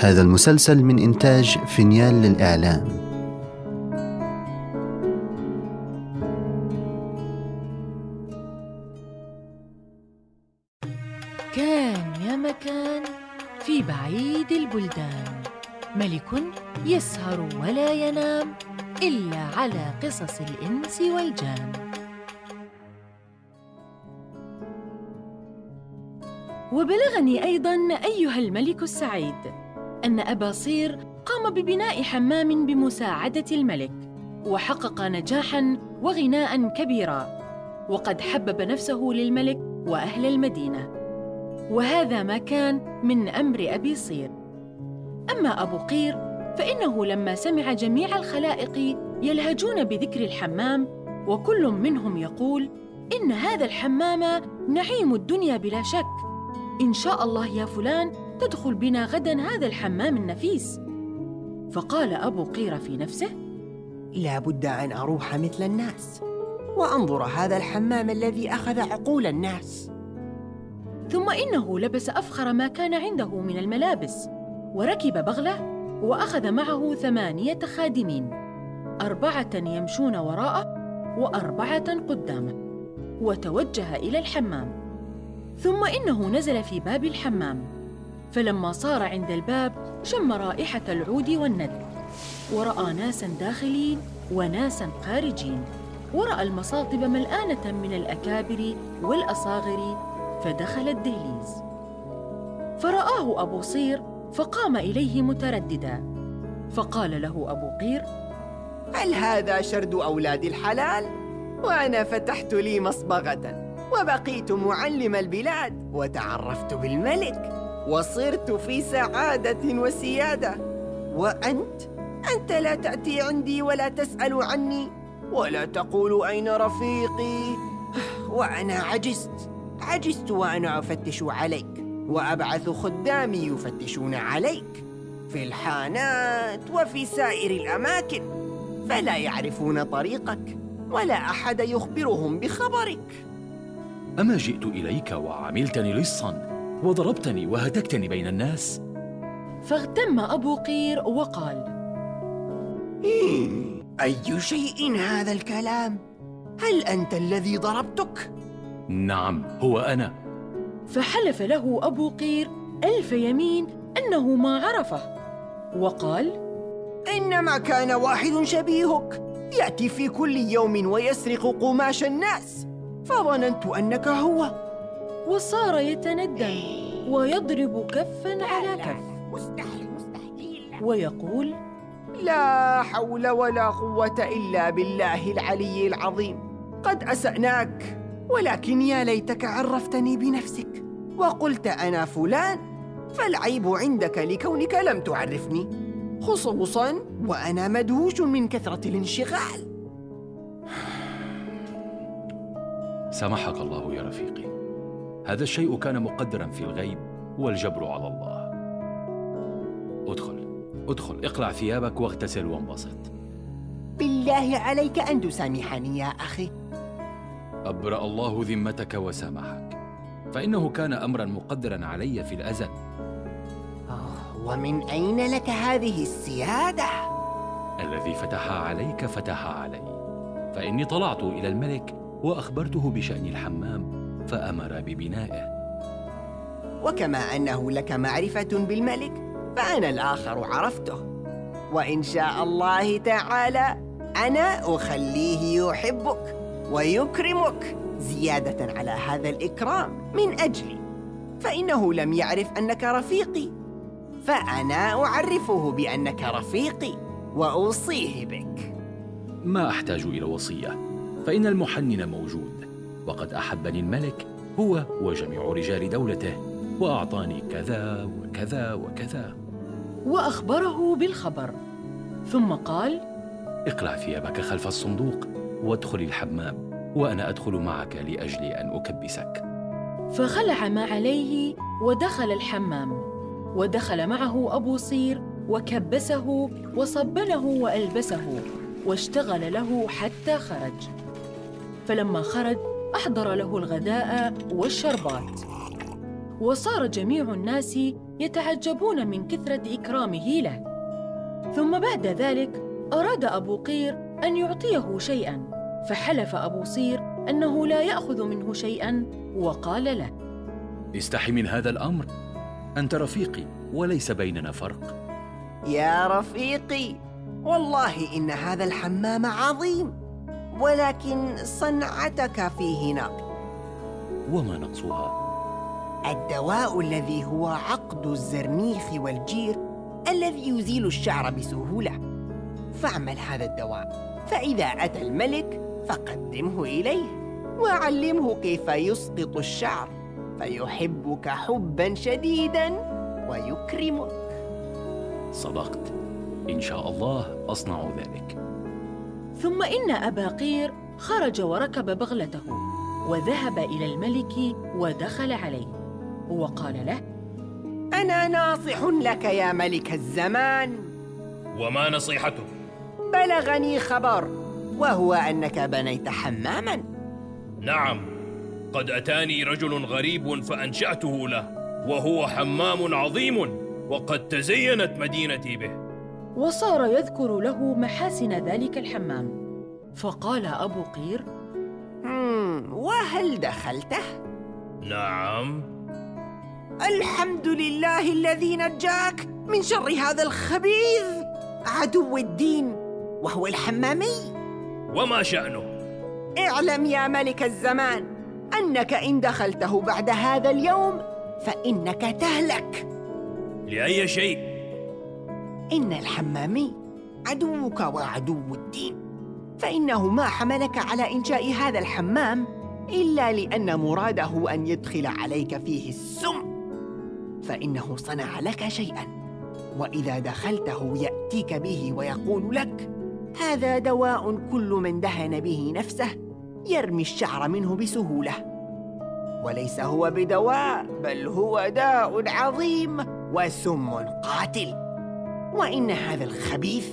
هذا المسلسل من إنتاج فينيال للإعلام. كان يا مكان في بعيد البلدان. ملك يسهر ولا ينام إلا على قصص الإنس والجان. وبلغني أيضاً أيها الملك السعيد أن أبا صير قام ببناء حمام بمساعدة الملك وحقق نجاحاً وغناء كبيرا وقد حبب نفسه للملك وأهل المدينة. وهذا ما كان من أمر أبي صير. أما أبو قير فإنه لما سمع جميع الخلائق يلهجون بذكر الحمام وكل منهم يقول إن هذا الحمام نعيم الدنيا بلا شك. إن شاء الله يا فلان تدخل بنا غدا هذا الحمام النفيس. فقال أبو قير في نفسه لا بد أن أروح مثل الناس وأنظر هذا الحمام الذي أخذ عقول الناس. ثم إنه لبس أفخر ما كان عنده من الملابس وركب بغلة وأخذ معه ثمانية خادمين أربعة يمشون وراءه وأربعة قدامه وتوجه إلى الحمام. ثم إنه نزل في باب الحمام. فلما صار عند الباب شم رائحة العود والند ورأى ناسا داخلين وناسا خارجين. ورأى المصاطب ملآنة من الأكابر والأصاغر فدخل الدهليز. فرآه أبو صير فقام إليه مترددا. فقال له أبو قير هل هذا شرد أولاد الحلال؟ وأنا فتحت لي مصبغة وبقيت معلم البلاد وتعرفت بالملك. وصرت في سعادة وسيادة. وأنت؟ أنت لا تأتي عندي ولا تسأل عني. ولا تقول أين رفيقي. وأنا عجزت. عجزت وأنا أفتش عليك. وأبعث خدامي يفتشون عليك. في الحانات وفي سائر الأماكن. فلا يعرفون طريقك. ولا أحد يخبرهم بخبرك. أما جئت إليك وعملتني لصا؟ وضربتني وهتكتني بين الناس فاغتم أبو قير وقال إيه، أي شيء هذا الكلام؟ هل أنت الذي ضربتك؟ نعم هو أنا فحلف له أبو قير ألف يمين أنه ما عرفه وقال إنما كان واحد شبيهك يأتي في كل يوم ويسرق قماش الناس فظننت أنك هو وصار يتندم ويضرب كفا على كف. مستحيل مستحيل. ويقول لا حول ولا قوة إلا بالله العلي العظيم. قد أسأناك ولكن يا ليتك عرفتني بنفسك. وقلت أنا فلان فالعيب عندك لكونك لم تعرفني. خصوصا وأنا مدهوش من كثرة الانشغال. سامحك الله يا رفيقي. هذا الشيء كان مقدرا في الغيب والجبر على الله. ادخل ادخل اقلع ثيابك واغتسل وانبسط. بالله عليك أن تسامحني يا أخي. أبرأ الله ذمتك وسامحك. فإنه كان أمرا مقدرا علي في الأزل. آه، ومن أين لك هذه السيادة؟ الذي فتح عليك فتح علي. فإني طلعت إلى الملك وأخبرته بشأن الحمام. فأمر ببنائه. وكما أنه لك معرفة بالملك فأنا الآخر عرفته. وإن شاء الله تعالى أنا أخليه يحبك ويكرمك زيادة على هذا الإكرام من أجلي. فإنه لم يعرف أنك رفيقي. فأنا أعرفه بأنك رفيقي وأوصيه بك. ما أحتاج إلى وصية. فإن المحنن موجود. وقد أحبني الملك هو وجميع رجال دولته وأعطاني كذا وكذا وكذا. وأخبره بالخبر. ثم قال اقلع ثيابك خلف الصندوق وادخل الحمام وأنا أدخل معك لأجل أن أكبسك. فخلع ما عليه ودخل الحمام. ودخل معه أبو صير وكبسه وصبنه وألبسه واشتغل له حتى خرج. فلما خرج أحضر له الغداء والشربات. وصار جميع الناس يتعجبون من كثرة إكرامه له. ثم بعد ذلك أراد أبو قير أن يعطيه شيئا فحلف أبو صير أنه لا يأخذ منه شيئا وقال له استحي من هذا الأمر. أنت رفيقي وليس بيننا فرق. يا رفيقي والله إن هذا الحمام عظيم. ولكن صنعتك فيه ناقص وما نقصها؟ الدواء الذي هو عقد الزرنيخ والجير الذي يزيل الشعر بسهولة. فاعمل هذا الدواء فإذا أتى الملك فقدمه إليه وعلمه كيف يسقط الشعر فيحبك حبا شديدا ويكرمك. صدقت. إن شاء الله أصنع ذلك. ثم إن أبا قير خرج وركب بغلته وذهب إلى الملك ودخل عليه. وقال له أنا ناصح لك يا ملك الزمان. وما نصيحته؟ بلغني خبر وهو أنك بنيت حماماً. نعم قد أتاني رجل غريب فأنشأته له وهو حمام عظيم وقد تزينت مدينتي به. وصار يذكر له محاسن ذلك الحمام. فقال أبو قير وهل دخلته؟ نعم. الحمد لله الذي نجاك من شر هذا الخبيث. عدو الدين وهو الحمامي. وما شأنه؟ اعلم يا ملك الزمان أنك إن دخلته بعد هذا اليوم فإنك تهلك. لأي شيء؟ إن الحمامي عدوك وعدو الدين. فإنه ما حملك على إنشاء هذا الحمام إلا لأن مراده أن يدخل عليك فيه السم. فإنه صنع لك شيئا وإذا دخلته يأتيك به ويقول لك هذا دواء كل من دهن به نفسه يرمي الشعر منه بسهولة. وليس هو بدواء بل هو داء عظيم وسم قاتل. وإن هذا الخبيث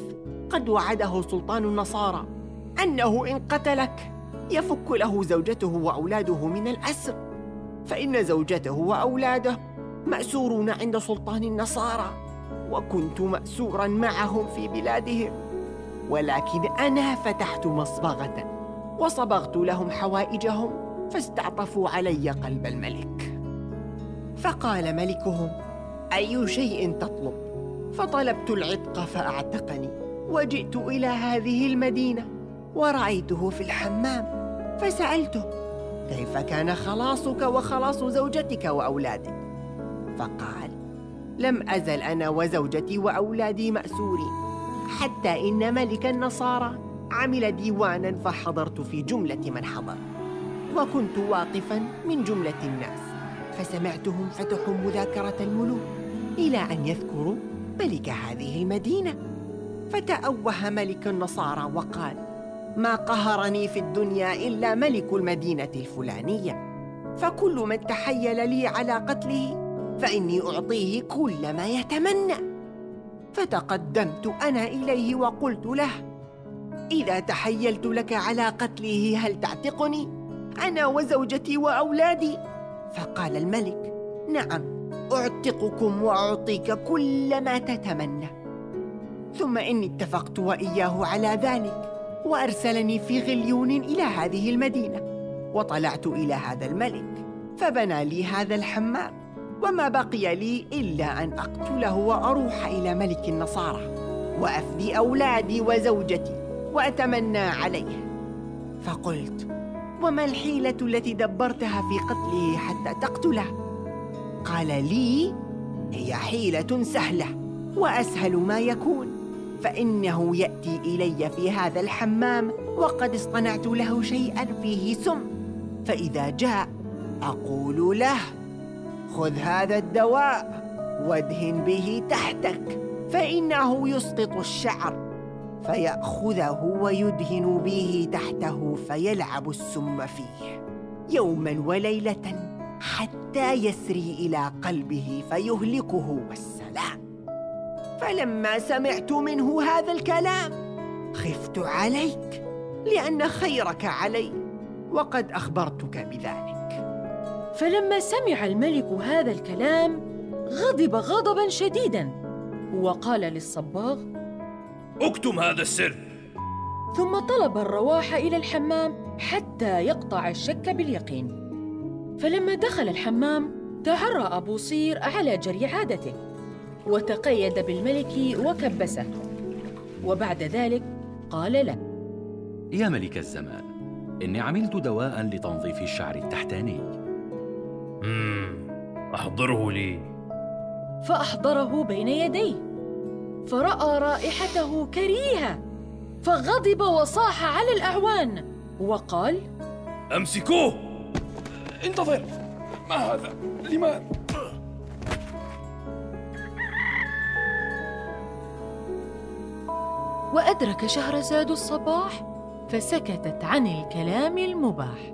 قد وعده سلطان النصارى أنه إن قتلك يفك له زوجته وأولاده من الأسر. فإن زوجته وأولاده مأسورون عند سلطان النصارى وكنت مأسورا معهم في بلادهم. ولكن أنا فتحت مصبغة وصبغت لهم حوائجهم فاستعطفوا علي قلب الملك. فقال ملكهم أي شيء تطلب؟ فطلبت العتق فأعتقني. وجئت إلى هذه المدينة ورأيته في الحمام فسألته كيف كان خلاصك وخلاص زوجتك وأولادك؟ فقال لم أزل أنا وزوجتي وأولادي مأسورين حتى إن ملك النصارى عمل ديوانا فحضرت في جملة من حضر وكنت واقفا من جملة الناس فسمعتهم فتحوا مذاكرة الملوك إلى أن يذكروا ملك هذه المدينة. فتأوه ملك النصارى وقال ما قهرني في الدنيا إلا ملك المدينة الفلانية. فكل من تحيل لي على قتله فإني أعطيه كل ما يتمنى. فتقدمت أنا إليه وقلت له إذا تحيلت لك على قتله هل تعتقني؟ أنا وزوجتي وأولادي. فقال الملك نعم. أعتقكم وأعطيك كل ما تتمنى ثم إني اتفقت وإياه على ذلك وأرسلني في غليون إلى هذه المدينة وطلعت إلى هذا الملك فبنى لي هذا الحمام وما بقي لي إلا أن أقتله وأروح إلى ملك النصارى وأفدي أولادي وزوجتي وأتمنى عليه فقلت وما الحيلة التي دبرتها في قتله حتى تقتله؟ قال لي هي حيلة سهلة وأسهل ما يكون فإنه يأتي إلي في هذا الحمام وقد اصطنعت له شيئا فيه سم. فإذا جاء أقول له خذ هذا الدواء وادهن به تحتك فإنه يسقط الشعر. فيأخذه ويدهن به تحته فيلعب السم فيه يوما وليلة. حتى يسري إلى قلبه فيهلكه والسلام. فلما سمعت منه هذا الكلام خفت عليك لأن خيرك علي وقد أخبرتك بذلك. فلما سمع الملك هذا الكلام غضب غضبا شديدا وقال للصباغ أكتم هذا السر. ثم طلب الرواح إلى الحمام حتى يقطع الشك باليقين. فلما دخل الحمام تعرى أبو صير على جري عادته وتقيد بالملك وكبسه. وبعد ذلك قال له يا ملك الزمان إني عملت دواء لتنظيف الشعر التحتاني. مم. أحضره لي. فأحضره بين يديه فرأى رائحته كريهة فغضب وصاح على الأعوان وقال أمسكوه! انتظر ما هذا؟ لما؟ وأدرك شهرزاد الصباح فسكتت عن الكلام المباح